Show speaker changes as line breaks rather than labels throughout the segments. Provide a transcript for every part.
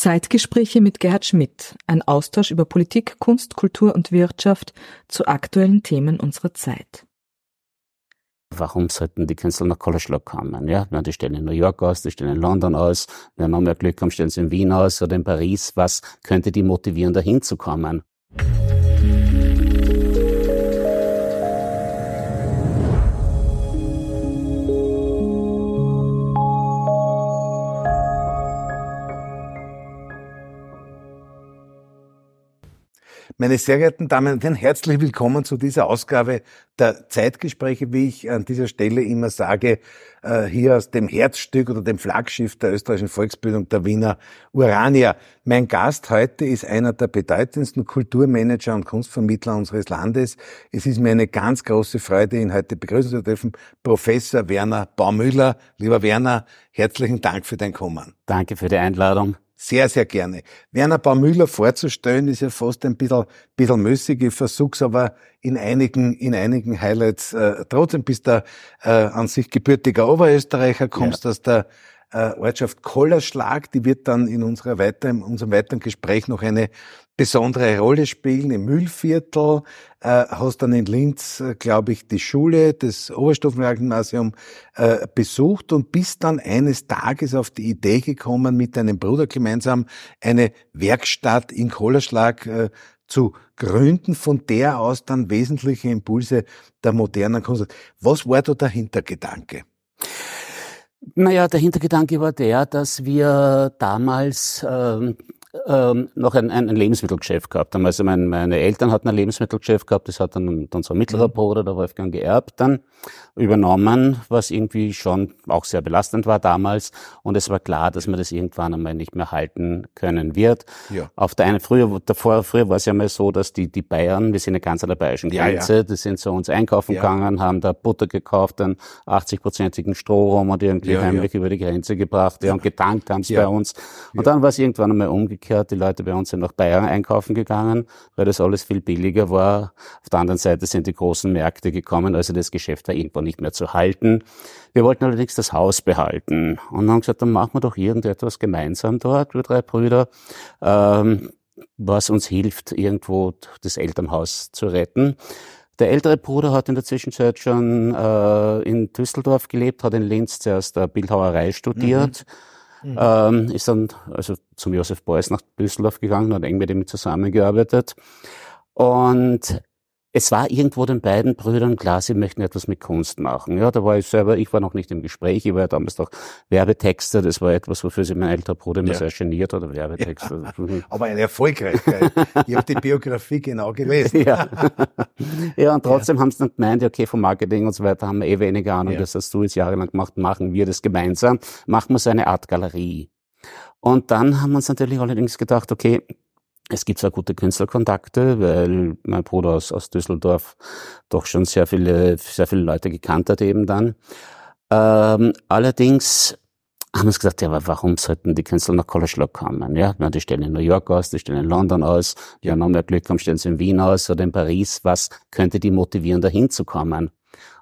Zeitgespräche mit Gerhard Schmidt, ein Austausch über Politik, Kunst, Kultur und Wirtschaft zu aktuellen Themen unserer Zeit.
Warum sollten die Künstler nach Kollerschlag kommen? Ja, die stellen in New York aus, die stellen in London aus. Wenn man mehr Glück haben, stellen sie in Wien aus oder in Paris. Was könnte die motivieren, dahin zu kommen?
Meine sehr geehrten Damen und Herren, herzlich willkommen zu dieser Ausgabe der Zeitgespräche, wie ich an dieser Stelle immer sage, äh, hier aus dem Herzstück oder dem Flaggschiff der österreichischen Volksbildung, der Wiener Urania. Mein Gast heute ist einer der bedeutendsten Kulturmanager und Kunstvermittler unseres Landes. Es ist mir eine ganz große Freude, ihn heute begrüßen zu dürfen, Professor Werner Baumüller. Lieber Werner, herzlichen Dank für dein Kommen.
Danke für die Einladung.
Sehr, sehr gerne. Werner Baumüller vorzustellen, ist ja fast ein bisschen, bisschen müßig. Ich versuch's aber in einigen, in einigen Highlights äh, trotzdem. Bist der äh, an sich gebürtiger Oberösterreicher, kommst ja. aus der äh, Ortschaft Kollerschlag. Die wird dann in unserer weiter, in unserem weiteren Gespräch noch eine besondere Rolle spielen im Müllviertel, äh, hast dann in Linz, äh, glaube ich, die Schule, das Oberstufenrealgymnasium äh, besucht und bist dann eines Tages auf die Idee gekommen, mit deinem Bruder gemeinsam eine Werkstatt in Kohlerschlag äh, zu gründen, von der aus dann wesentliche Impulse der modernen Kunst. Was war da der Hintergedanke?
Naja, der Hintergedanke war der, dass wir damals ähm, ähm, noch ein, ein, ein Lebensmittelgeschäft gehabt. Also mein, meine Eltern hatten ein Lebensmittelgeschäft gehabt, das hat dann unser mittlerer mhm. Bruder, der Wolfgang, geerbt dann, übernommen, was irgendwie schon auch sehr belastend war damals. Und es war klar, dass man das irgendwann einmal nicht mehr halten können wird. Ja. Auf der einen, früher, davor, früher war es ja mal so, dass die, die Bayern, wir sind ja ganz an der bayerischen Grenze, ja, ja. die sind zu uns einkaufen gegangen, haben da Butter gekauft, dann 80-prozentigen Strohrum und irgendwie heimlich über die Grenze gebracht, ja, und getankt haben sie bei uns. Und dann war es irgendwann einmal umgekehrt umgekehrt, die Leute bei uns sind nach Bayern einkaufen gegangen, weil das alles viel billiger war. Auf der anderen Seite sind die großen Märkte gekommen, also das Geschäft war irgendwo nicht mehr zu halten. Wir wollten allerdings das Haus behalten und haben gesagt, dann machen wir doch irgendetwas gemeinsam dort, wir drei Brüder, ähm, was uns hilft, irgendwo das Elternhaus zu retten. Der ältere Bruder hat in der Zwischenzeit schon äh, in Düsseldorf gelebt, hat in Linz zuerst äh, Bildhauerei studiert. Mhm Mhm. Ähm, ist dann also zum Josef Beuys nach Düsseldorf gegangen, hat eng mit ihm zusammengearbeitet. Und es war irgendwo den beiden Brüdern klar, sie möchten etwas mit Kunst machen. Ja, da war ich selber, ich war noch nicht im Gespräch, ich war ja damals doch Werbetexter, das war etwas, wofür sich mein älterer Bruder immer ja. sehr geniert hat, Werbetexter. Ja.
Aber eine erfolgreiche. ich habe die Biografie genau gelesen.
ja. ja, und trotzdem haben sie dann gemeint, okay, vom Marketing und so weiter haben wir eh weniger Ahnung, das hast du jetzt jahrelang gemacht, machen wir das gemeinsam, machen wir so eine Art Galerie. Und dann haben wir uns natürlich allerdings gedacht, okay, es gibt zwar gute Künstlerkontakte, weil mein Bruder aus, aus Düsseldorf doch schon sehr viele, sehr viele Leute gekannt hat eben dann. Ähm, allerdings haben wir uns gesagt, ja, aber warum sollten die Künstler nach Kollerschlag kommen? Ja, die stellen in New York aus, die stellen in London aus, ja, wenn mehr Glück haben, stellen sie in Wien aus oder in Paris. Was könnte die motivieren, dahin zu kommen?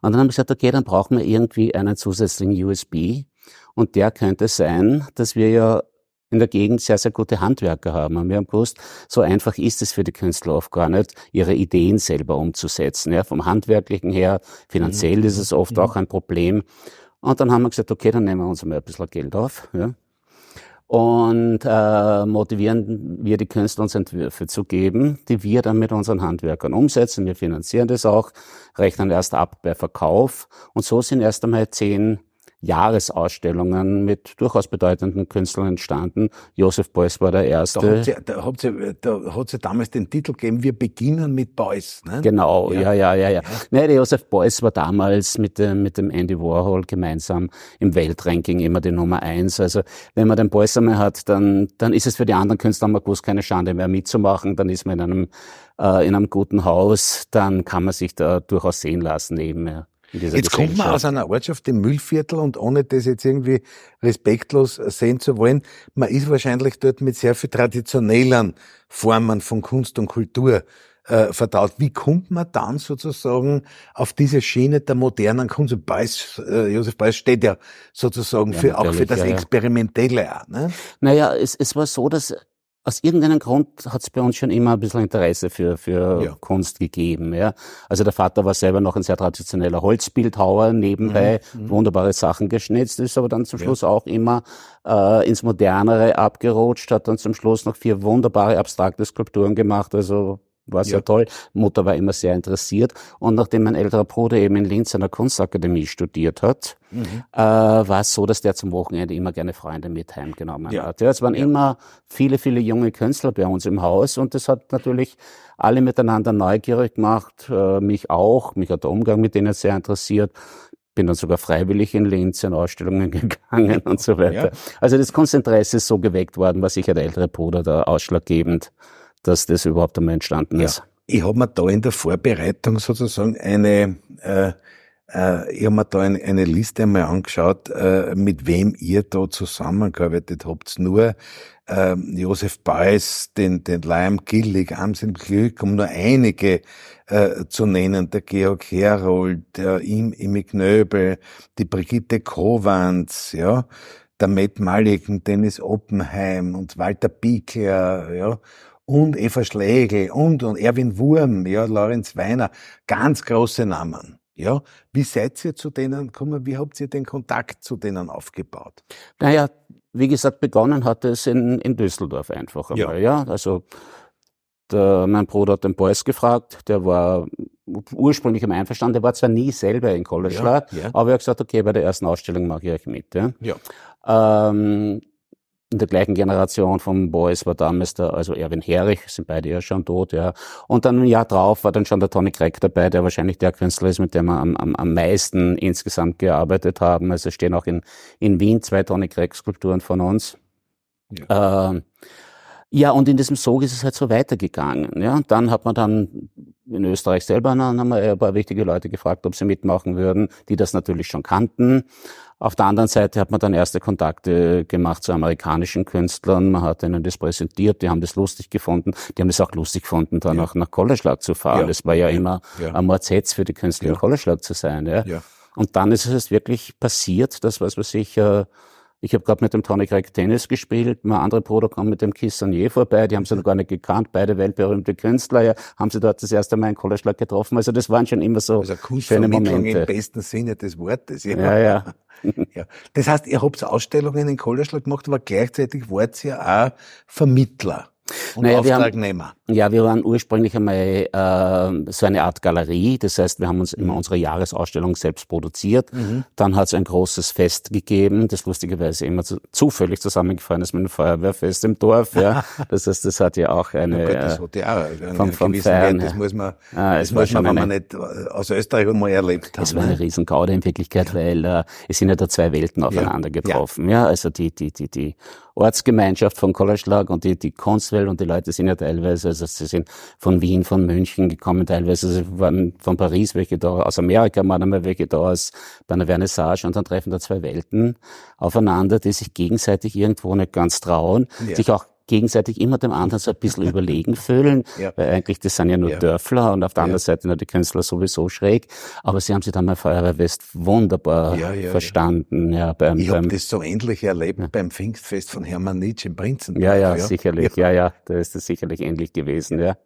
Und dann haben wir gesagt, okay, dann brauchen wir irgendwie einen zusätzlichen USB. Und der könnte sein, dass wir ja in der Gegend sehr, sehr gute Handwerker haben. Und wir haben gewusst, so einfach ist es für die Künstler oft gar nicht, ihre Ideen selber umzusetzen. Ja, vom Handwerklichen her, finanziell mhm. ist es oft mhm. auch ein Problem. Und dann haben wir gesagt, okay, dann nehmen wir uns mal ein bisschen Geld auf. Ja. Und äh, motivieren wir die Künstler, uns Entwürfe zu geben, die wir dann mit unseren Handwerkern umsetzen. Wir finanzieren das auch, rechnen erst ab bei Verkauf. Und so sind erst einmal zehn Jahresausstellungen mit durchaus bedeutenden Künstlern entstanden. Josef Beuys war der erste.
Da hat sie, da hat sie damals den Titel gegeben, wir beginnen mit Beuys. Ne?
Genau, ja, ja, ja, ja. ja. Nee, der Josef Beuys war damals mit dem, mit dem Andy Warhol gemeinsam im Weltranking immer die Nummer eins. Also wenn man den Beuys einmal hat, dann, dann ist es für die anderen Künstler mal gewusst, keine Schande mehr mitzumachen. Dann ist man in einem, äh, in einem guten Haus, dann kann man sich da durchaus sehen lassen eben. Ja.
Jetzt kommt man aus einer Ortschaft im Müllviertel und ohne das jetzt irgendwie respektlos sehen zu wollen, man ist wahrscheinlich dort mit sehr viel traditionelleren Formen von Kunst und Kultur äh, vertraut. Wie kommt man dann sozusagen auf diese Schiene der modernen Kunst? Beuys, äh, Josef Beuys steht ja sozusagen ja, für, auch für das ja, Experimentelle
auch. Ne? Naja, es, es war so, dass aus irgendeinem Grund hat es bei uns schon immer ein bisschen Interesse für, für ja. Kunst gegeben. Ja. Also der Vater war selber noch ein sehr traditioneller Holzbildhauer, nebenbei mhm. mhm. wunderbare Sachen geschnitzt, ist aber dann zum Schluss ja. auch immer äh, ins Modernere abgerutscht, hat dann zum Schluss noch vier wunderbare abstrakte Skulpturen gemacht, also war sehr ja. toll. Mutter war immer sehr interessiert. Und nachdem mein älterer Bruder eben in Linz an der Kunstakademie studiert hat, mhm. äh, war es so, dass der zum Wochenende immer gerne Freunde mit heimgenommen ja. hat. Ja, es waren ja. immer viele, viele junge Künstler bei uns im Haus und das hat natürlich alle miteinander neugierig gemacht, äh, mich auch. Mich hat der Umgang mit denen sehr interessiert bin dann sogar freiwillig in Linz in Ausstellungen gegangen und so weiter. Ja. Also das Kunstinteresse ist so geweckt worden, war sicher der ältere Bruder da ausschlaggebend dass das überhaupt einmal entstanden ist. Ja.
Ich habe mir da in der Vorbereitung sozusagen eine, äh, äh, ich habe mir da eine, eine Liste einmal angeschaut, äh, mit wem ihr da zusammengearbeitet habt. Nur äh, Josef Beuys, den, den Liam Gillig, Amsel Glück, um nur einige äh, zu nennen, der Georg Herold, der Im, Imi Knöbel, die Brigitte Kowans, ja, der Matt Mulligan, Dennis Oppenheim und Walter Biekler, ja, und Eva Schlegel und, und Erwin Wurm, ja, Lorenz Weiner, ganz große Namen. Ja, wie seid ihr zu denen gekommen? Wie habt ihr den Kontakt zu denen aufgebaut?
Naja, wie gesagt, begonnen hat es in, in Düsseldorf einfach einmal, ja. ja? Also, der, mein Bruder hat den Boys gefragt, der war ursprünglich am Einverstanden, der war zwar nie selber in Kollerschlag, ja, ja. aber er hat gesagt, okay, bei der ersten Ausstellung mache ich euch mit. Ja. ja. Ähm, in der gleichen Generation von Boys war damals der, also Erwin Herrich, sind beide ja schon tot, ja. Und dann ein Jahr drauf war dann schon der Tony Craig dabei, der wahrscheinlich der Künstler ist, mit dem wir am, am, am meisten insgesamt gearbeitet haben. Also stehen auch in, in Wien zwei Tony Craig Skulpturen von uns. Ja. Ähm, ja, und in diesem Sog ist es halt so weitergegangen. Ja, und dann hat man dann in Österreich selber haben wir ein paar wichtige Leute gefragt, ob sie mitmachen würden, die das natürlich schon kannten. Auf der anderen Seite hat man dann erste Kontakte gemacht zu amerikanischen Künstlern. Man hat ihnen das präsentiert, die haben das lustig gefunden. Die haben es auch lustig gefunden, dann ja. auch nach Kollerschlag zu fahren. Ja. Das war ja, ja. immer ja. ein Morzetz für die Künstler, ja. in Kollerschlag zu sein. Ja. ja. Und dann ist es wirklich passiert, dass, was weiß ich, äh, ich habe gerade mit dem Tony Craig Tennis gespielt, mein anderer Bruder kam mit dem Kiss Sonier vorbei, die haben sie noch gar nicht gekannt, beide weltberühmte Künstler, ja, haben sie dort das erste Mal einen Kollerschlag getroffen. Also das waren schon immer so also schöne Momente.
im besten Sinne des Wortes.
Ja, ja. ja.
ja. Das heißt, ihr habt Ausstellungen in Kollerschlag gemacht, aber gleichzeitig wart ihr auch Vermittler. Und naja, Auftragnehmer.
Wir haben, ja, wir waren ursprünglich einmal äh, so eine Art Galerie. Das heißt, wir haben uns immer unsere Jahresausstellung selbst produziert. Mhm. Dann hat es ein großes Fest gegeben, das lustigerweise immer zu, zufällig zusammengefallen ist mit einem Feuerwehrfest im Dorf. Ja. Das heißt, das hat ja auch eine...
Oh Gott, das hat ja auch Feiern, Wert. Das muss man, ah, das muss man wenn man nicht aus Österreich einmal erlebt
hat. Es war eine ne? Riesengaude in Wirklichkeit, weil äh, es sind ja da zwei Welten aufeinander ja. getroffen. Ja. ja, also die, die, die, die Ortsgemeinschaft von Kollerschlag und die, die Kunstwelt und die Leute sind ja teilweise, also sie sind von Wien, von München gekommen, teilweise waren von Paris welche da, aus Amerika waren einmal welche da, aus bei einer Vernissage und dann treffen da zwei Welten aufeinander, die sich gegenseitig irgendwo nicht ganz trauen, ja. sich auch gegenseitig immer dem anderen so ein bisschen überlegen fühlen, ja. weil eigentlich das sind ja nur ja. Dörfler und auf der anderen Seite die Künstler sowieso schräg, aber sie haben sich dann bei Feuerwehrwest wunderbar verstanden. Ja,
beim, ich habe das so ähnlich erlebt beim Pfingstfest von Hermann Nietzsche im Prinzen.
Ja, ja, sicherlich, ja, ja, da ist das sicherlich ähnlich gewesen, ja.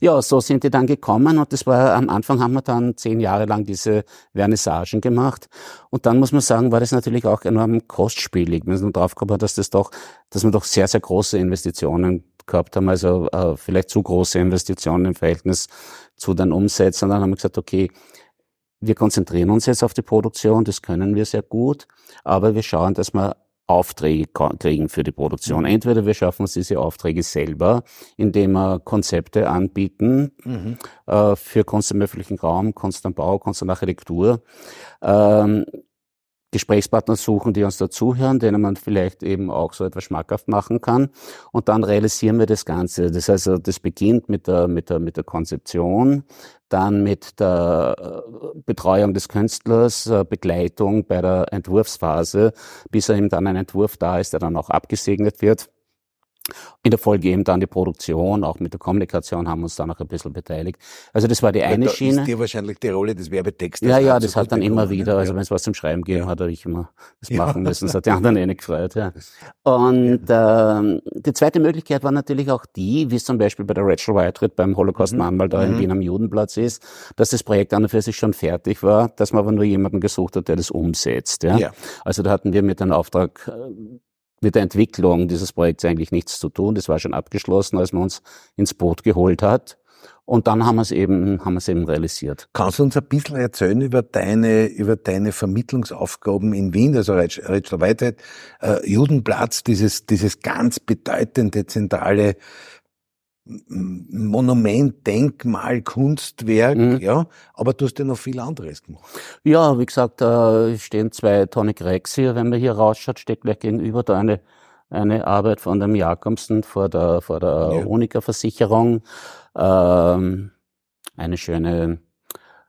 Ja, so sind die dann gekommen und das war, am Anfang haben wir dann zehn Jahre lang diese Vernissagen gemacht und dann muss man sagen, war das natürlich auch enorm kostspielig. Wir sind drauf gekommen, dass das doch, dass man doch sehr, sehr große Investitionen Investitionen gehabt haben, also äh, vielleicht zu große Investitionen im Verhältnis zu den Umsätzen. Und dann haben wir gesagt, okay, wir konzentrieren uns jetzt auf die Produktion, das können wir sehr gut, aber wir schauen, dass wir Aufträge kriegen für die Produktion. Mhm. Entweder wir schaffen uns diese Aufträge selber, indem wir Konzepte anbieten mhm. äh, für Kunst im öffentlichen Raum, Kunst am Bau, Kunst und Architektur. Ähm, Gesprächspartner suchen, die uns dazuhören, denen man vielleicht eben auch so etwas schmackhaft machen kann. Und dann realisieren wir das Ganze. Das heißt, das beginnt mit der, mit der, mit der Konzeption, dann mit der äh, Betreuung des Künstlers, äh, Begleitung bei der Entwurfsphase, bis er eben dann ein Entwurf da ist, der dann auch abgesegnet wird. In der Folge eben dann die Produktion, auch mit der Kommunikation haben wir uns da noch ein bisschen beteiligt. Also das war die eine
da
Schiene.
Ist dir wahrscheinlich die Rolle des Werbetextes.
Ja, ja, das hat dann immer wieder, also wenn es was zum Schreiben gegeben
Ja.
hat, habe ich immer das
Ja.
machen müssen. Das hat die anderen eh nicht gefreut. Ja. Und ähm, die zweite Möglichkeit war natürlich auch die, wie es zum Beispiel bei der Rachel Whitehead beim Holocaust-Mahnmal da in
Mhm.
Wien am Judenplatz ist, dass das Projekt an und für sich schon fertig war, dass man aber nur jemanden gesucht hat, der das umsetzt. Ja.
Ja.
Also da hatten wir mit dem Auftrag, äh, mit der Entwicklung dieses Projekts eigentlich nichts zu tun. Das war schon abgeschlossen, als man uns ins Boot geholt hat. Und dann haben wir es eben, haben wir es eben realisiert.
Kannst du uns ein bisschen erzählen über deine, über deine Vermittlungsaufgaben in Wien, also Rachel Whitehead, äh, Judenplatz, dieses, dieses ganz bedeutende, zentrale Monument, Denkmal, Kunstwerk,
Mhm.
ja, aber du hast ja noch viel anderes gemacht.
Ja, wie gesagt, da stehen zwei Tonic Rex hier. Wenn man hier rausschaut, steht gleich gegenüber da eine, eine Arbeit von dem Jakobsen vor der, vor der
Ja.
Unica-Versicherung. Ähm, eine schöne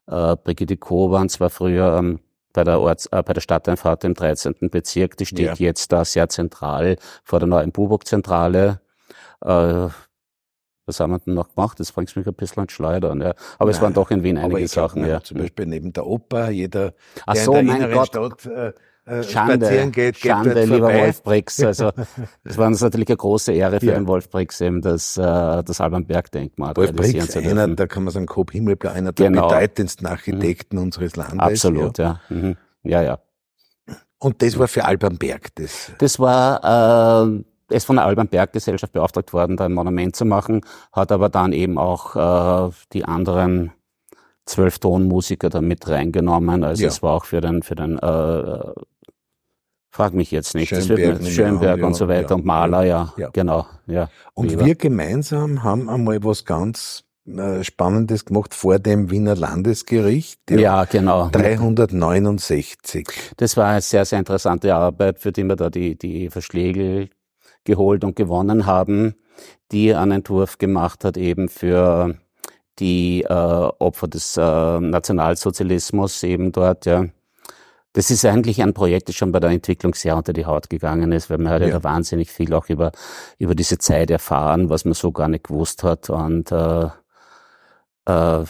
äh, Brigitte Koban, zwar früher ähm, bei der Orts, äh, bei der Stadteinfahrt im 13. Bezirk, die steht
Ja.
jetzt da sehr zentral vor der neuen Buburg-Zentrale. Äh, was haben wir denn noch gemacht? Das bringt mich ein bisschen an Schleudern, ja. Aber es
Nein,
waren doch in Wien einige
glaub,
Sachen, ja.
Zum Beispiel neben der Oper, jeder,
Ach
der
so,
in der
mein
inneren
Gott.
Stadt äh, äh,
Schande,
geht,
Schande, lieber
vorbei.
Wolf Brix. Also, das war uns natürlich eine große Ehre für
Ja.
den Wolf Brix, eben das, äh, das Alban Berg Denkmal
Wolf Brix, einer, da kann man sagen, Coop Himmelblau, einer der
Genau.
bedeutendsten Architekten unseres Landes.
Absolut, ja. Mhm. Ja, ja.
Und das war für Alban Berg, das.
Das war, äh, er ist von der Alban Berg Gesellschaft beauftragt worden, da ein Monument zu machen, hat aber dann eben auch äh, die anderen zwölf Tonmusiker da mit reingenommen. Also
Ja.
es war auch für den, für den, äh, frag mich jetzt nicht, das wird
Schönberg ich
Schönberg und so weiter
ja,
und Maler, ja, genau, ja.
Und
Weber.
wir gemeinsam haben einmal was ganz äh, Spannendes gemacht vor dem Wiener Landesgericht.
Ja, genau.
369.
Das war eine sehr, sehr interessante Arbeit, für die wir da die, die Verschläge geholt und gewonnen haben, die einen Entwurf gemacht hat eben für die äh, Opfer des äh, Nationalsozialismus eben dort, ja. Das ist eigentlich ein Projekt, das schon bei der Entwicklung sehr unter die Haut gegangen ist, weil man hat ja,
Ja.
da wahnsinnig viel auch über, über diese Zeit erfahren, was man so gar nicht gewusst hat und äh, äh,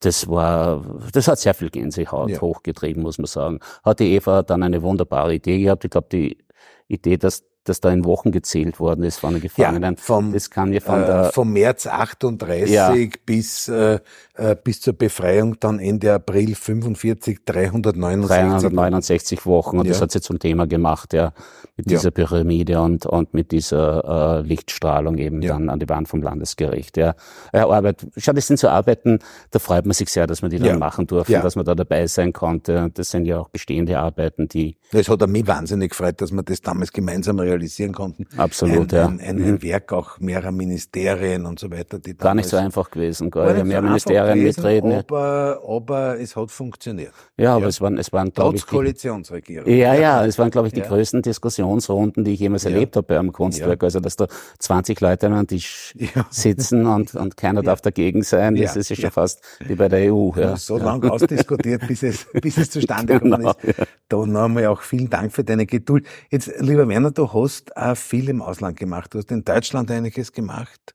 das war, das hat sehr viel Gänsehaut
Ja.
hochgetrieben, muss man sagen. Hat die Eva dann eine wunderbare Idee gehabt. Ich glaube, die Idee, dass, dass da in Wochen gezählt worden ist von den Gefangenen,
vom,
das kann ja von
äh,
der,
vom März 38
Ja.
bis, äh, äh, bis zur Befreiung dann Ende April 45 369.
369 Wochen und das
Ja.
hat sie zum Thema gemacht, ja, mit
Ja.
dieser Pyramide und, und mit dieser äh, Lichtstrahlung eben
Ja.
dann an die Wand vom Landesgericht. Ja. Ja, Arbeit, schau, das sind so Arbeiten, da freut man sich sehr, dass man die dann
Ja.
machen durfte,
Ja.
dass man da dabei sein konnte. Und Das sind ja auch bestehende Arbeiten, die
Es hat mich wahnsinnig gefreut, dass wir das damals gemeinsam realisieren konnten.
absolut,
ein,
ja.
ein, ein,
Mhm.
ein Werk auch mehrerer Ministerien und so weiter. Die
Gar nicht so einfach gewesen, gell?
nicht so
Mehr
einfach
Ministerien
gewesen,
mitreden.
Aber, aber es hat funktioniert.
Ja, aber
Ja.
es waren, es waren, glaube
Trotz
ich, die,
Koalitionsregierung.
ja, ja, es waren, glaube ich, die
Ja.
größten Diskussionsrunden, die ich jemals
Ja.
erlebt habe bei einem Kunstwerk. Also, dass da 20 Leute an einem Tisch sitzen und, und keiner darf dagegen sein, das ist ja schon fast wie bei der EU. Ja.
so lange ausdiskutiert, bis es, bis es zustande gekommen
Genau,
ist. Da noch einmal auch vielen Dank für deine Geduld. Jetzt, lieber Werner, du hast auch viel im Ausland gemacht. Du hast in Deutschland einiges gemacht.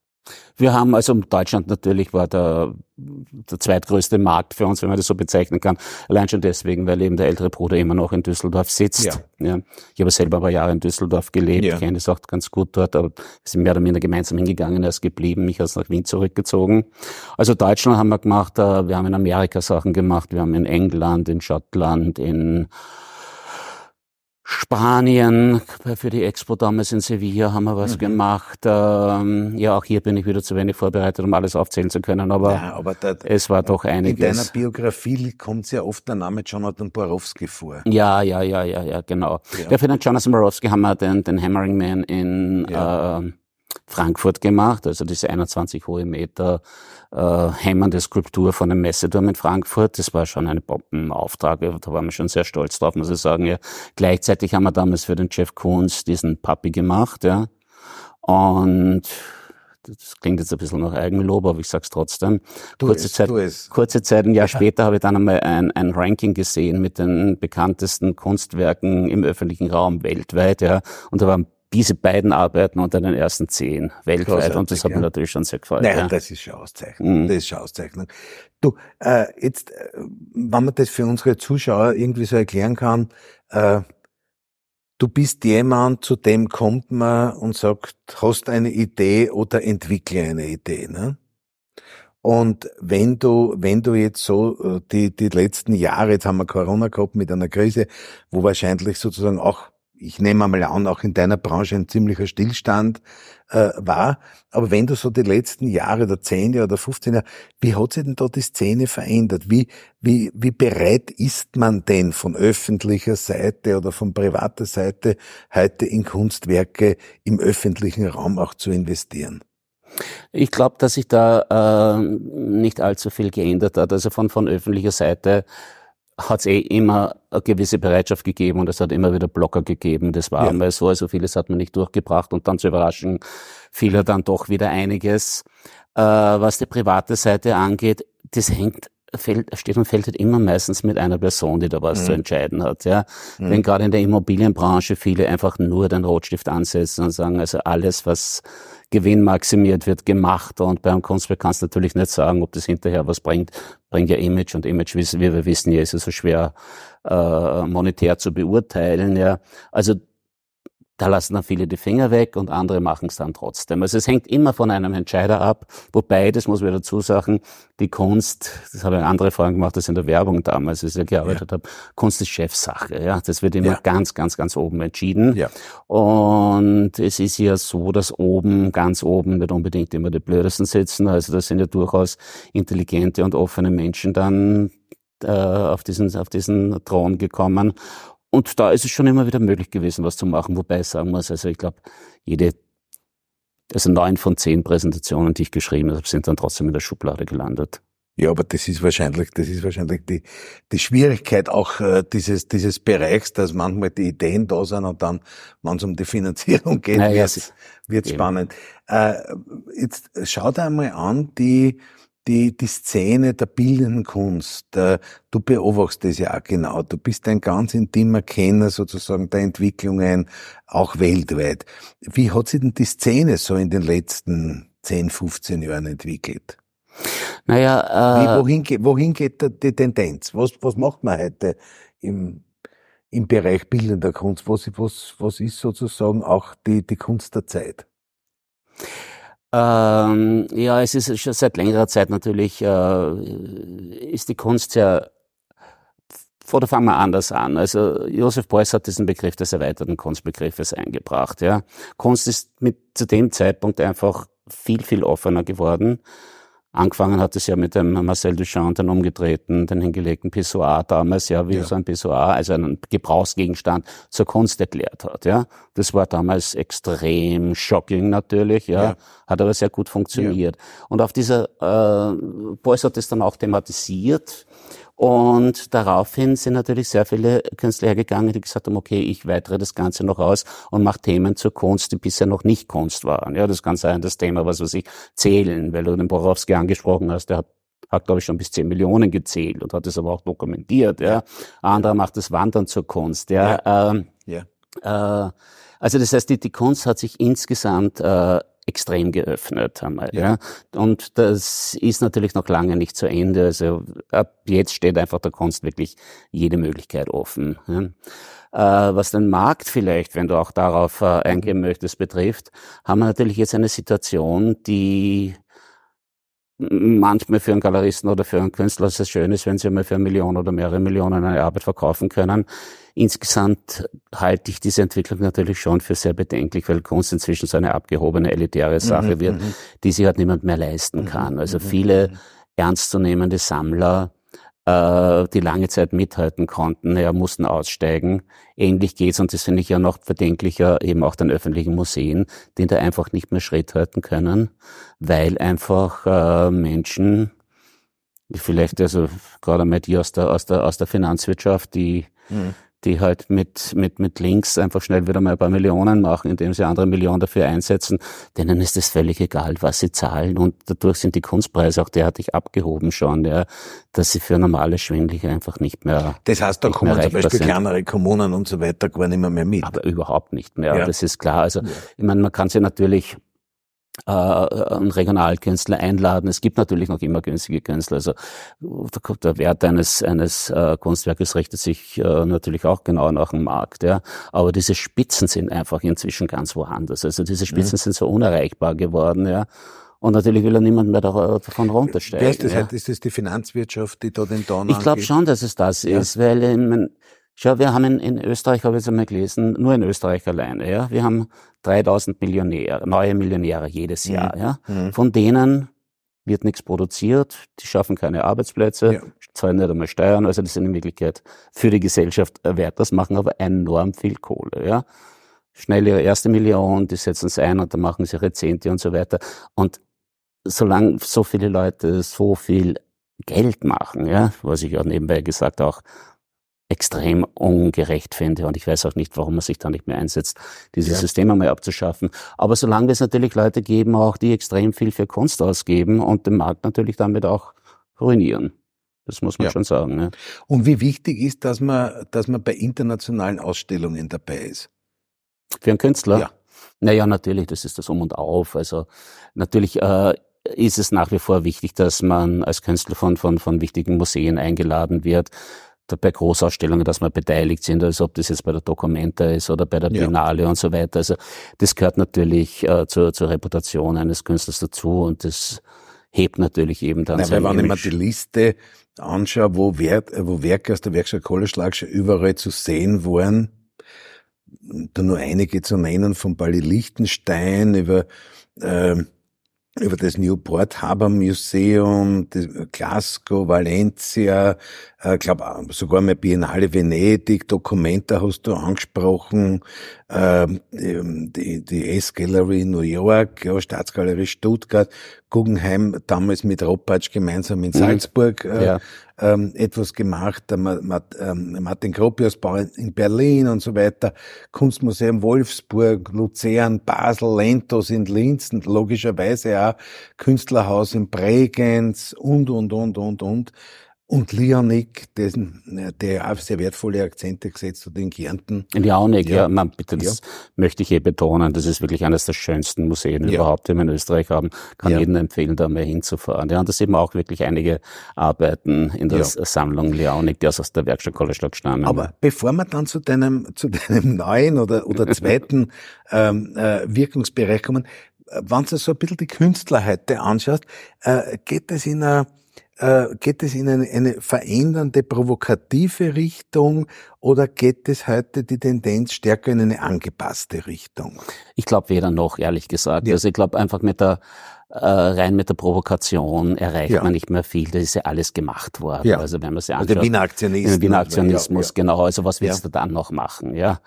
Wir haben also Deutschland natürlich war der, der zweitgrößte Markt für uns, wenn man das so bezeichnen kann. Allein schon deswegen, weil eben der ältere Bruder immer noch in Düsseldorf sitzt.
Ja.
Ja. Ich habe selber ein paar Jahre in Düsseldorf gelebt,
Ja.
kenne es auch ganz gut dort, aber wir sind mehr oder minder gemeinsam hingegangen, er ist geblieben, ich ist nach Wien zurückgezogen. Also Deutschland haben wir gemacht, äh, wir haben in Amerika Sachen gemacht, wir haben in England, in Schottland, in Spanien, für die Expo damals in Sevilla haben wir
Mhm.
was gemacht. Ähm, ja, auch hier bin ich wieder zu wenig vorbereitet, um alles aufzählen zu können, aber
ja, aber da,
es war doch
in deiner
einiges.
Biografie kommt sehr oft der Name Jonathan Borowski vor.
Ja, ja, ja, ja, ja, genau.
Ja.
Ja, für den Jonathan Borowski haben wir den, den Hammering Man in
Ja.
äh, Frankfurt gemacht, also diese 21 hohe Meter äh, hämmernde Skulptur von dem Messeturm in Frankfurt. Das war schon ein Bombenauftrag, da waren wir schon sehr stolz drauf, muss ich sagen. Ja. Gleichzeitig haben wir damals für den Jeff Koons diesen Papi gemacht, ja. Und das klingt jetzt ein bisschen nach Eigenlob, aber ich sag's trotzdem.
Tu
kurze
es,
Zeit, kurze Zeit, ein Jahr später, habe ich dann einmal ein, ein Ranking gesehen mit den bekanntesten Kunstwerken im öffentlichen Raum weltweit, ja. Und da waren diese beiden Arbeiten unter den ersten zehn weltweit und das hat mir natürlich schon sehr gefallen.
Naja, ja. das ist schon Auszeichnung. Mhm. Das ist schon Auszeichnung. Du, äh, jetzt, äh, wenn man das für unsere Zuschauer irgendwie so erklären kann, äh, du bist jemand, zu dem kommt man und sagt, hast eine Idee oder entwickle eine Idee, ne? Und wenn du, wenn du jetzt so äh, die, die letzten Jahre, jetzt haben wir Corona gehabt mit einer Krise, wo wahrscheinlich sozusagen auch ich nehme einmal an, auch in deiner Branche ein ziemlicher Stillstand äh, war. Aber wenn du so die letzten Jahre, oder zehn Jahre oder 15 Jahre, wie hat sich denn da die Szene verändert? Wie, wie, wie bereit ist man denn von öffentlicher Seite oder von privater Seite heute in Kunstwerke im öffentlichen Raum auch zu investieren?
Ich glaube, dass sich da äh, nicht allzu viel geändert hat. Also von, von öffentlicher Seite hat es eh immer eine gewisse Bereitschaft gegeben und es hat immer wieder Blocker gegeben. Das war ja. einmal so, also vieles hat man nicht durchgebracht und dann zu überraschen viele dann doch wieder einiges. Äh, was die private Seite angeht, das hängt fällt, steht und fällt halt immer meistens mit einer Person, die da was mhm. zu entscheiden hat. Ja, mhm. Wenn gerade in der Immobilienbranche viele einfach nur den Rotstift ansetzen und sagen, also alles, was Gewinn maximiert wird, gemacht. Und beim Kunstwerk kannst du natürlich nicht sagen, ob das hinterher was bringt. Bringt ja Image und Image, wie wir wissen ja, ist es so schwer äh, monetär zu beurteilen. Ja, also da lassen dann viele die Finger weg und andere machen es dann trotzdem. Also es hängt immer von einem Entscheider ab, wobei, das muss man dazu sagen, die Kunst, das habe ich andere Fragen gemacht, das in der Werbung damals, als ich gearbeitet ja. habe, Kunst ist Chefsache. Ja, Das wird immer ja. ganz, ganz, ganz oben entschieden. Ja. Und es ist ja so, dass oben, ganz oben nicht unbedingt immer die Blödesten sitzen. Also das sind ja durchaus intelligente und offene Menschen dann äh, auf diesen, auf diesen Thron gekommen. Und da ist es schon immer wieder möglich gewesen, was zu machen. Wobei ich sagen muss, also ich glaube, jede, also neun von zehn Präsentationen, die ich geschrieben habe, sind dann trotzdem in der Schublade gelandet.
Ja, aber das ist wahrscheinlich, das ist wahrscheinlich die, die Schwierigkeit auch äh, dieses, dieses Bereichs, dass manchmal die Ideen da sind und dann, wenn es um die Finanzierung geht, naja, wird wird spannend. Äh, jetzt schau dir einmal an, die, die, die Szene der bildenden Kunst, äh, du beobachtest das ja auch genau. Du bist ein ganz intimer Kenner sozusagen der Entwicklungen, auch weltweit. Wie hat sich denn die Szene so in den letzten 10, 15 Jahren entwickelt?
Naja,
äh, Wie, wohin, geht, wohin geht die Tendenz? Was, was macht man heute im, im Bereich bildender Kunst? Was, was, was ist sozusagen auch die, die Kunst der Zeit?
Ähm, ja, es ist schon seit längerer Zeit natürlich, äh, ist die Kunst sehr, oder fangen wir anders an. Also Josef Beuys hat diesen Begriff des erweiterten Kunstbegriffes eingebracht. Ja. Kunst ist mit zu dem Zeitpunkt einfach viel, viel offener geworden. Angefangen hat es ja mit dem Marcel Duchamp, den umgedrehten, den hingelegten Pissoir damals, ja, wie ja. so ein Pissoir, also einen Gebrauchsgegenstand zur Kunst erklärt hat, ja. Das war damals extrem shocking natürlich, ja, ja. hat aber sehr gut funktioniert. Ja. Und auf dieser, äh, Beuys hat es dann auch thematisiert und daraufhin sind natürlich sehr viele Künstler hergegangen, die gesagt haben, okay, ich weitere das Ganze noch aus und mache Themen zur Kunst, die bisher noch nicht Kunst waren. Ja, das kann sein, das Thema, was weiß ich, zählen, weil du den Borowski angesprochen hast, der hat hat, glaube ich, schon bis 10 Millionen gezählt und hat es aber auch dokumentiert. Ja. Anderer macht das Wandern zur Kunst. Ja. ja. Ähm, ja. Äh, also das heißt, die, die Kunst hat sich insgesamt äh, extrem geöffnet einmal. Ja. ja. Und das ist natürlich noch lange nicht zu Ende. Also ab jetzt steht einfach der Kunst wirklich jede Möglichkeit offen. Ja. Äh, was den Markt vielleicht, wenn du auch darauf äh, eingehen möchtest, betrifft, haben wir natürlich jetzt eine Situation, die manchmal für einen Galeristen oder für einen Künstler es schön ist, wenn sie mal für eine Million oder mehrere Millionen eine Arbeit verkaufen können. Insgesamt halte ich diese Entwicklung natürlich schon für sehr bedenklich, weil Kunst inzwischen so eine abgehobene, elitäre Sache mhm, wird, mhm. die sich halt niemand mehr leisten mhm, kann. Also viele ernstzunehmende Sammler äh, die lange Zeit mithalten konnten, ja, mussten aussteigen. Ähnlich geht's, und das finde ich ja noch bedenklicher, eben auch den öffentlichen Museen, die da einfach nicht mehr Schritt halten können, weil einfach äh, Menschen, vielleicht also gerade mal die aus der, aus der, aus der Finanzwirtschaft, die mhm die halt mit, mit, mit Links einfach schnell wieder mal ein paar Millionen machen, indem sie andere Millionen dafür einsetzen, denen ist es völlig egal, was sie zahlen. Und dadurch sind die Kunstpreise auch derartig abgehoben schon, ja, dass sie für normale Schwindliche einfach nicht mehr.
Das heißt, da kommen zum Beispiel sind. kleinere Kommunen und so weiter gar nicht mehr, mehr mit.
Aber überhaupt nicht mehr. Ja. Das ist klar. Also, ja. ich meine, man kann sie natürlich äh, einen Regionalkünstler einladen. Es gibt natürlich noch immer günstige Künstler. Also der Wert eines, eines äh, Kunstwerkes richtet sich äh, natürlich auch genau nach dem Markt. Ja. Aber diese Spitzen sind einfach inzwischen ganz woanders. Also diese Spitzen mhm. sind so unerreichbar geworden. Ja. Und natürlich will ja niemand mehr davon runtersteigen.
Wer ist das? Ja. Ist das die Finanzwirtschaft, die da den Don
Ich glaube schon, dass es das ja. ist, weil ich mein, Schau, wir haben in, in Österreich, habe ich jetzt einmal gelesen, nur in Österreich alleine, ja, wir haben 3000 Millionäre, neue Millionäre jedes mhm. Jahr, mhm. ja. Von denen wird nichts produziert, die schaffen keine Arbeitsplätze, ja. zahlen nicht einmal Steuern, also das sind in Wirklichkeit für die Gesellschaft wert, das machen aber enorm viel Kohle, ja. Schnell ihre erste Million, die setzen es ein und dann machen sie ihre Zehnte und so weiter. Und solange so viele Leute so viel Geld machen, ja, was ich auch nebenbei gesagt auch extrem ungerecht finde. Und ich weiß auch nicht, warum man sich da nicht mehr einsetzt, dieses ja. System einmal abzuschaffen. Aber solange es natürlich Leute geben, auch die extrem viel für Kunst ausgeben und den Markt natürlich damit auch ruinieren. Das muss man ja. schon sagen. Ja.
Und wie wichtig ist, dass man, dass man bei internationalen Ausstellungen dabei ist?
Für einen Künstler? Ja. Naja, natürlich, das ist das Um und Auf. Also natürlich äh, ist es nach wie vor wichtig, dass man als Künstler von, von, von wichtigen Museen eingeladen wird bei Großausstellungen, dass wir beteiligt sind, also ob das jetzt bei der Documenta ist oder bei der Biennale ja. und so weiter. Also das gehört natürlich äh, zur, zur Reputation eines Künstlers dazu und das hebt natürlich eben dann
Nein, weil wenn ich mir die Liste anschaue, wo, Wert, wo Werke aus der Werkstatt Kohleschlag schon überall zu sehen waren, da nur einige zu nennen, von Bali Lichtenstein über äh, über das Newport Harbor Museum, Glasgow, Valencia, äh, glaube sogar mal Biennale Venedig, Documenta hast du angesprochen, äh, die, die S-Gallery New York, ja, Staatsgalerie Stuttgart, Guggenheim damals mit Ropatsch gemeinsam in mhm. Salzburg äh, ja. ähm, etwas gemacht, der ähm, Martin Gropius Bau in Berlin und so weiter, Kunstmuseum Wolfsburg, Luzern, Basel, Lentos in Linz und logischerweise auch Künstlerhaus in Bregenz und, und, und, und, und. Und Lionik, dessen, der auch sehr wertvolle Akzente gesetzt hat in Kärnten.
In Lionik, ja, ja man, bitte, das ja. möchte ich hier betonen. Das ist wirklich eines der schönsten Museen ja. überhaupt, die wir in Österreich haben. Kann ja. jedem empfehlen, da mal hinzufahren. Ja, und da sehen wir auch wirklich einige Arbeiten in der Sammlung Lionik, die aus der Werkstatt Kollerschlag stammen.
Aber bevor wir dann zu deinem, zu deinem neuen oder, oder zweiten ähm, äh, Wirkungsbereich kommen, äh, wenn du so ein bisschen die Künstler heute anschaust, äh, geht es in einer äh, geht es in eine, eine verändernde, provokative Richtung oder geht es heute die Tendenz stärker in eine angepasste Richtung?
Ich glaube weder noch, ehrlich gesagt. Ja. Also ich glaube einfach mit der äh, rein mit der Provokation erreicht ja. man nicht mehr viel. Das ist ja alles gemacht worden. Ja. Also wenn man sich
anschaut, also der Wiener Aktionismus.
Wiener Aktionismus, genau. Also was willst du dann noch machen? Ja.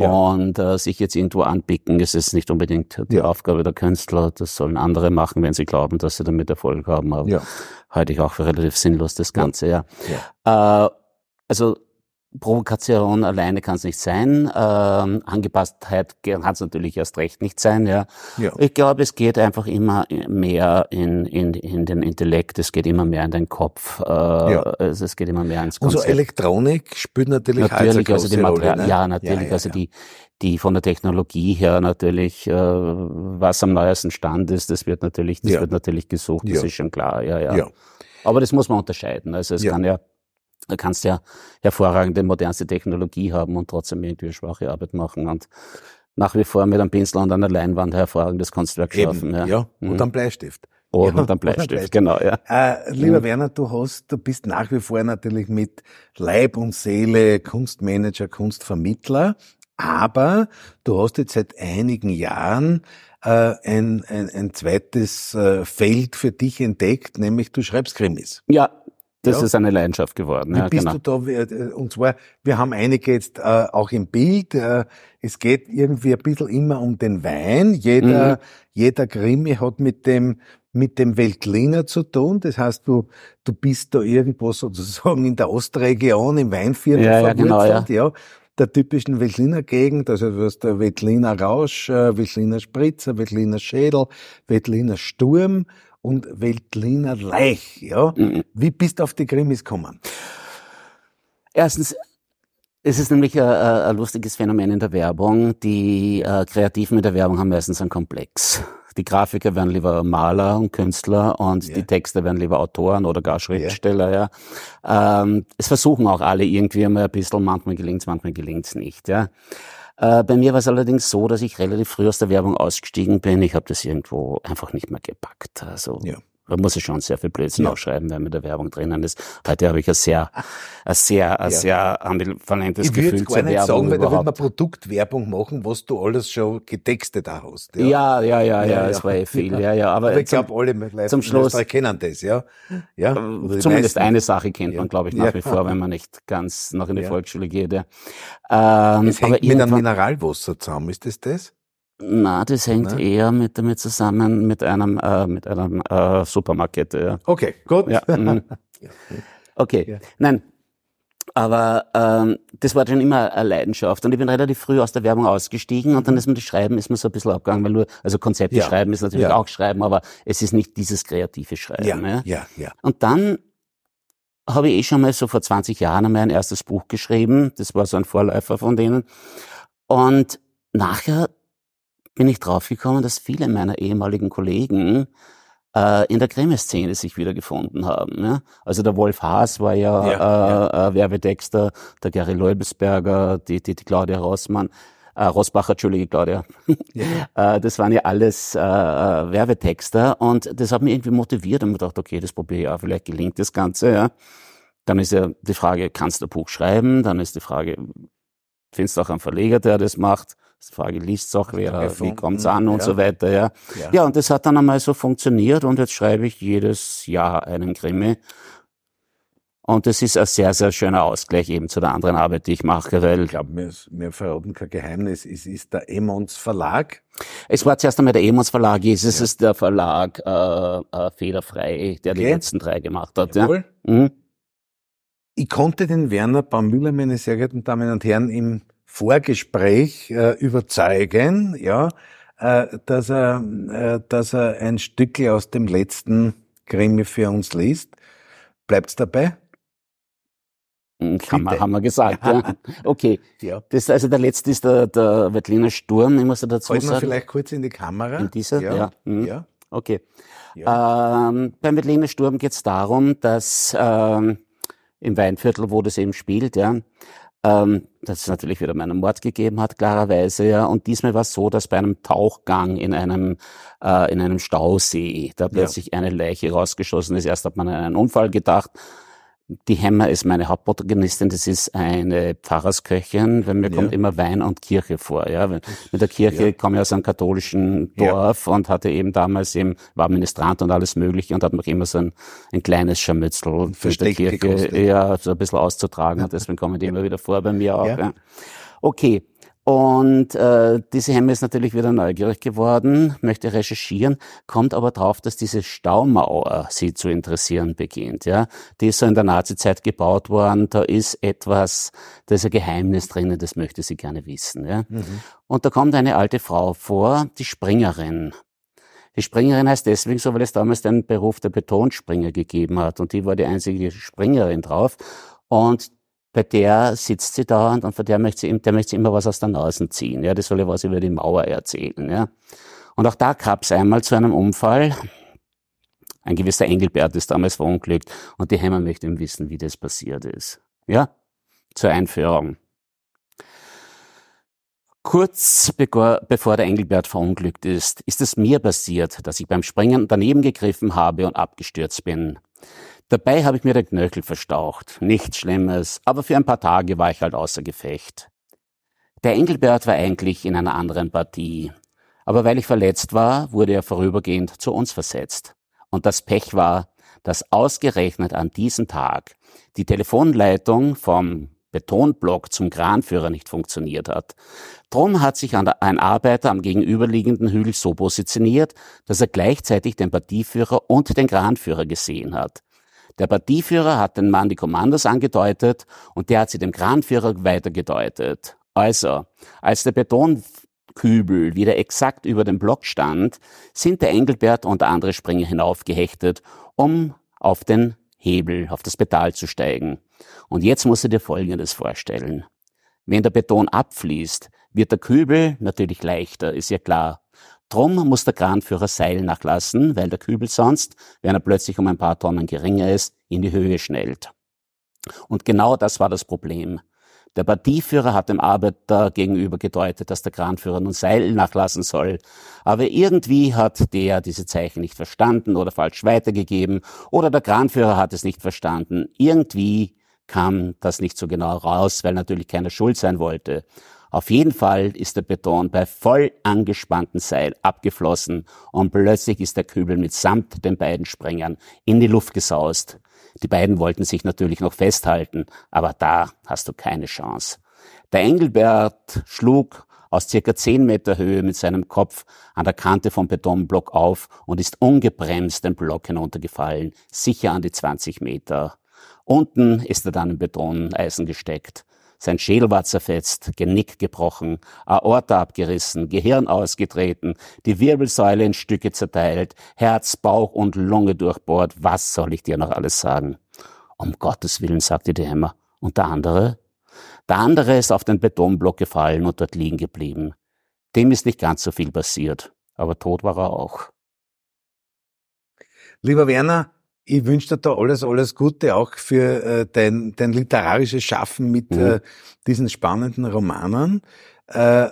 Ja. Und äh, sich jetzt irgendwo anpicken, ist es nicht unbedingt die ja. Aufgabe der Künstler. Das sollen andere machen, wenn sie glauben, dass sie damit Erfolg haben. Aber ja. halte ich auch für relativ sinnlos, das Ganze, ja. ja. Äh, also Provokation alleine kann es nicht sein. Ähm, Angepasstheit kann es natürlich erst recht nicht sein. Ja. ja. Ich glaube, es geht einfach immer mehr in, in, in den Intellekt, es geht immer mehr in den Kopf, äh, ja. also es geht immer mehr ins
Konzept. Und so Elektronik spielt natürlich,
natürlich also die Material Rolle, ne? Ja, natürlich. Ja, also die, die von der Technologie her natürlich, äh, was am neuesten Stand ist, das wird natürlich, das wird natürlich gesucht, das ist schon klar. Ja, ja. Aber das muss man unterscheiden. Also es kann ja da kannst du ja hervorragende, modernste Technologie haben und trotzdem irgendwie schwache Arbeit machen und nach wie vor mit einem Pinsel und einer Leinwand hervorragendes Kunstwerk schaffen.
Ja, ja. und mhm. Bleistift.
Oh, ja, und am Bleistift, Bleistift, genau, ja.
Äh, lieber mhm. Werner, du hast, du bist nach wie vor natürlich mit Leib und Seele Kunstmanager, Kunstvermittler, aber du hast jetzt seit einigen Jahren äh, ein, ein, ein zweites äh, Feld für dich entdeckt, nämlich du schreibst Krimis.
Ja, das ja. ist eine Leidenschaft geworden.
Wie ja, bist genau. du da? Äh, und zwar, wir haben einige jetzt äh, auch im Bild. Äh, es geht irgendwie ein bisschen immer um den Wein. Jeder, mhm. jeder Krimi hat mit dem mit dem Veltliner zu tun. Das heißt, du, du bist da irgendwo sozusagen in der Ostregion, im Weinviertel
ja, ja, genau, ja.
ja der typischen Veltliner Gegend, also du hast der Veltliner Rausch, äh, Veltliner Spritzer, Veltliner Schädel, Veltliner Sturm und Veltliner Leich, ja. Mhm. Wie bist du auf die Krimis gekommen?
Erstens, es ist nämlich ein, ein, lustiges Phänomen in der Werbung. Die äh, Kreativen in der Werbung haben meistens einen Komplex. Die Grafiker werden lieber Maler und Künstler und yeah. die Texte werden lieber Autoren oder gar Schriftsteller. Yeah. Ja. Ähm, es versuchen auch alle irgendwie einmal ein bisschen, manchmal gelingt's, manchmal gelingt's nicht. Ja. Äh, bei mir war es allerdings so, dass ich relativ früh aus der Werbung ausgestiegen bin. Ich habe das irgendwo einfach nicht mehr gepackt. Also ja. Man muss ja schon sehr viel Blödsinn ja. aufschreiben, wenn mit der Werbung drinnen ist. Heute habe ich ein sehr, ein sehr, ein ja. sehr ambivalentes ich Gefühl
zur Werbung. Ich würde sagen, weil da wird man Produktwerbung machen, was du alles schon getextet hast.
Ja, ja, ja, ja, ja, es war eh viel, ja, ja. Aber,
aber ich glaube, alle Leute zum Schluss kennen das, ja.
ja zumindest meisten. eine Sache kennt man, glaube ich, nach wie vor, wenn man nicht ganz noch in die Volksschule geht. Ja.
Ähm, es hängt mit einem Mineralwasser zusammen, ist das das?
Na, das hängt Na? eher mit damit zusammen mit einem äh, mit einem äh, Supermarkt. Ja.
Okay, gut. Ja,
mm. okay, ja. nein, aber ähm, das war schon immer eine Leidenschaft und ich bin relativ früh aus der Werbung ausgestiegen und dann ist mir das Schreiben ist mir so ein bisschen abgegangen, weil du also Konzepte ja. schreiben ist natürlich auch Schreiben, aber es ist nicht dieses kreative Schreiben. Ja, ja, ja. ja. Und dann habe ich eh schon mal so vor 20 Jahren mein erstes Buch geschrieben. Das war so ein Vorläufer von denen. Und nachher bin ich draufgekommen, dass viele meiner ehemaligen Kollegen äh, in der Krimi-Szene sich wiedergefunden haben. Ja? Also der Wolf Haas war ja, ja, äh, ja. Äh, Werbetexter, der Gary Leubesberger, die, die, die Claudia Rossmann, äh, Rossbacher, Entschuldige, Claudia. Ja. äh, das waren ja alles äh, äh, Werbetexter und das hat mich irgendwie motiviert und mir gedacht, okay, das probiere ich auch, vielleicht gelingt das Ganze. Ja. Dann ist ja die Frage, kannst du ein Buch schreiben? Dann ist die Frage, findest du auch einen Verleger, der das macht? Die Frage, liest auch wer, wie kommt's an und ja. so weiter, ja. ja. Ja, und das hat dann einmal so funktioniert und jetzt schreibe ich jedes Jahr einen Krimi. Und das ist ein sehr, sehr schöner Ausgleich eben zu der anderen Arbeit, die ich mache, weil...
Ich glaube, mir, mir verraten kein Geheimnis. Es ist der Emons Verlag.
Es war zuerst einmal der Emons Verlag, es ja. ist der Verlag äh, äh, Fehlerfrei, der okay. die letzten drei gemacht hat. Jawohl. Ja. Mhm.
Ich konnte den Werner Baumüller, meine sehr geehrten Damen und Herren, im Vorgespräch äh, überzeugen, ja, äh, dass er, äh, dass er ein Stückel aus dem letzten Krimi für uns liest. Bleibt's dabei?
Hm, haben wir, haben wir gesagt, ja. Okay. ja. Das, also der letzte ist der, der Wettliner Sturm, ich muss dazu Halten sagen. Wir
vielleicht kurz in die Kamera.
In dieser? Ja. Ja. Mhm. ja. Okay. Ja. Ähm, beim Wettliner Sturm geht es darum, dass ähm, im Weinviertel, wo das eben spielt, ja, ähm, dass es natürlich wieder meinen Mord gegeben hat, klarerweise, ja. Und diesmal war es so, dass bei einem Tauchgang in einem, äh, in einem Stausee da plötzlich ja. eine Leiche rausgeschossen ist. Erst hat man an einen Unfall gedacht, die Hemmer ist meine Hauptprotagonistin, das ist eine Pfarrersköchin, weil mir ja. kommt immer Wein und Kirche vor. Ja. Mit der Kirche ja. komme ich aus einem katholischen Dorf ja. und hatte eben damals eben, war Ministrant und alles mögliche und hat noch immer so ein, ein kleines Scharmützel für die Kirche gekostet. ja, so ein bisschen auszutragen und deswegen kommen die immer wieder vor bei mir auch. Ja. Okay, und äh, diese Hemme ist natürlich wieder neugierig geworden, möchte recherchieren, kommt aber drauf, dass diese Staumauer sie zu interessieren beginnt. Ja, die ist so in der Nazizeit gebaut worden. Da ist etwas, da ist ein Geheimnis drinnen, das möchte sie gerne wissen. Ja, mhm. und da kommt eine alte Frau vor, die Springerin. Die Springerin heißt deswegen so, weil es damals den Beruf der Betonspringer gegeben hat und die war die einzige Springerin drauf. Und bei der sitzt sie da und von der möchte sie, der möchte sie immer was aus der Nase ziehen. Ja, das soll ja was über die Mauer erzählen. Ja. Und auch da gab es einmal zu einem Unfall. Ein gewisser Engelbert ist damals verunglückt und die Heimer möchte ihm wissen, wie das passiert ist. Ja, zur Einführung. Kurz bevor der Engelbert verunglückt ist, ist es mir passiert, dass ich beim Springen daneben gegriffen habe und abgestürzt bin. Dabei habe ich mir den Knöchel verstaucht. Nichts Schlimmes, aber für ein paar Tage war ich halt außer Gefecht. Der Engelbert war eigentlich in einer anderen Partie. Aber weil ich verletzt war, wurde er vorübergehend zu uns versetzt. Und das Pech war, dass ausgerechnet an diesem Tag die Telefonleitung vom Betonblock zum Kranführer nicht funktioniert hat. Drum hat sich ein Arbeiter am gegenüberliegenden Hügel so positioniert, dass er gleichzeitig den Partieführer und den Kranführer gesehen hat. Der Partieführer hat den Mann die Kommandos angedeutet und der hat sie dem Kranführer weitergedeutet. Also, als der Betonkübel wieder exakt über dem Block stand, sind der Engelbert und andere Springer hinaufgehechtet, um auf den Hebel, auf das Pedal zu steigen. Und jetzt musst du dir Folgendes vorstellen. Wenn der Beton abfließt, wird der Kübel natürlich leichter, ist ja klar. Drum muss der Kranführer Seil nachlassen, weil der Kübel sonst, wenn er plötzlich um ein paar Tonnen geringer ist, in die Höhe schnellt. Und genau das war das Problem. Der Partieführer hat dem Arbeiter gegenüber gedeutet, dass der Kranführer nun Seil nachlassen soll. Aber irgendwie hat der diese Zeichen nicht verstanden oder falsch weitergegeben oder der Kranführer hat es nicht verstanden. Irgendwie kam das nicht so genau raus, weil natürlich keiner schuld sein wollte. Auf jeden Fall ist der Beton bei voll angespannten Seil abgeflossen und plötzlich ist der Kübel mitsamt den beiden Sprengern in die Luft gesaust. Die beiden wollten sich natürlich noch festhalten, aber da hast du keine Chance. Der Engelbert schlug aus circa zehn Meter Höhe mit seinem Kopf an der Kante vom Betonblock auf und ist ungebremst den Block hinuntergefallen, sicher an die 20 Meter. Unten ist er dann im Betoneisen gesteckt. Sein Schädel war zerfetzt, Genick gebrochen, Aorta abgerissen, Gehirn ausgetreten, die Wirbelsäule in Stücke zerteilt, Herz, Bauch und Lunge durchbohrt. Was soll ich dir noch alles sagen? Um Gottes Willen, sagte die Hämmer. Und der andere? Der andere ist auf den Betonblock gefallen und dort liegen geblieben. Dem ist nicht ganz so viel passiert, aber tot war er auch.
Lieber Werner, ich wünsche dir da alles, alles Gute auch für äh, dein, dein literarisches Schaffen mit mhm. äh, diesen spannenden Romanen. Äh,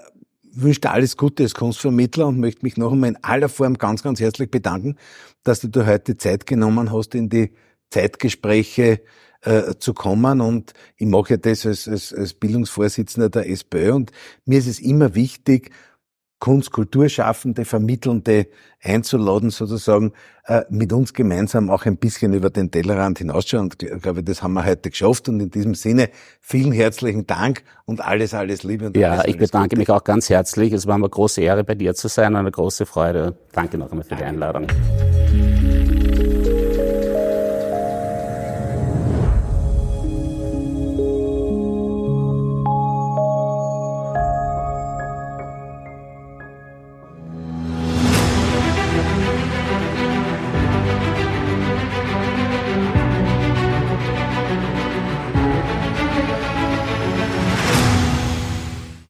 wünsche dir alles Gute als Kunstvermittler und möchte mich noch einmal in aller Form ganz, ganz herzlich bedanken, dass du dir heute Zeit genommen hast, in die Zeitgespräche äh, zu kommen. Und ich mache ja das als, als, als Bildungsvorsitzender der SPÖ und mir ist es immer wichtig, Kunst, Kulturschaffende, Vermittelnde einzuladen, sozusagen äh, mit uns gemeinsam auch ein bisschen über den Tellerrand hinausschauen. Und ich glaube, das haben wir heute geschafft. Und in diesem Sinne vielen herzlichen Dank und alles, alles Liebe. Und
ja,
alles,
ich bedanke Gute. mich auch ganz herzlich. Es war mir eine große Ehre, bei dir zu sein und eine große Freude. Danke noch einmal für Danke. die Einladung.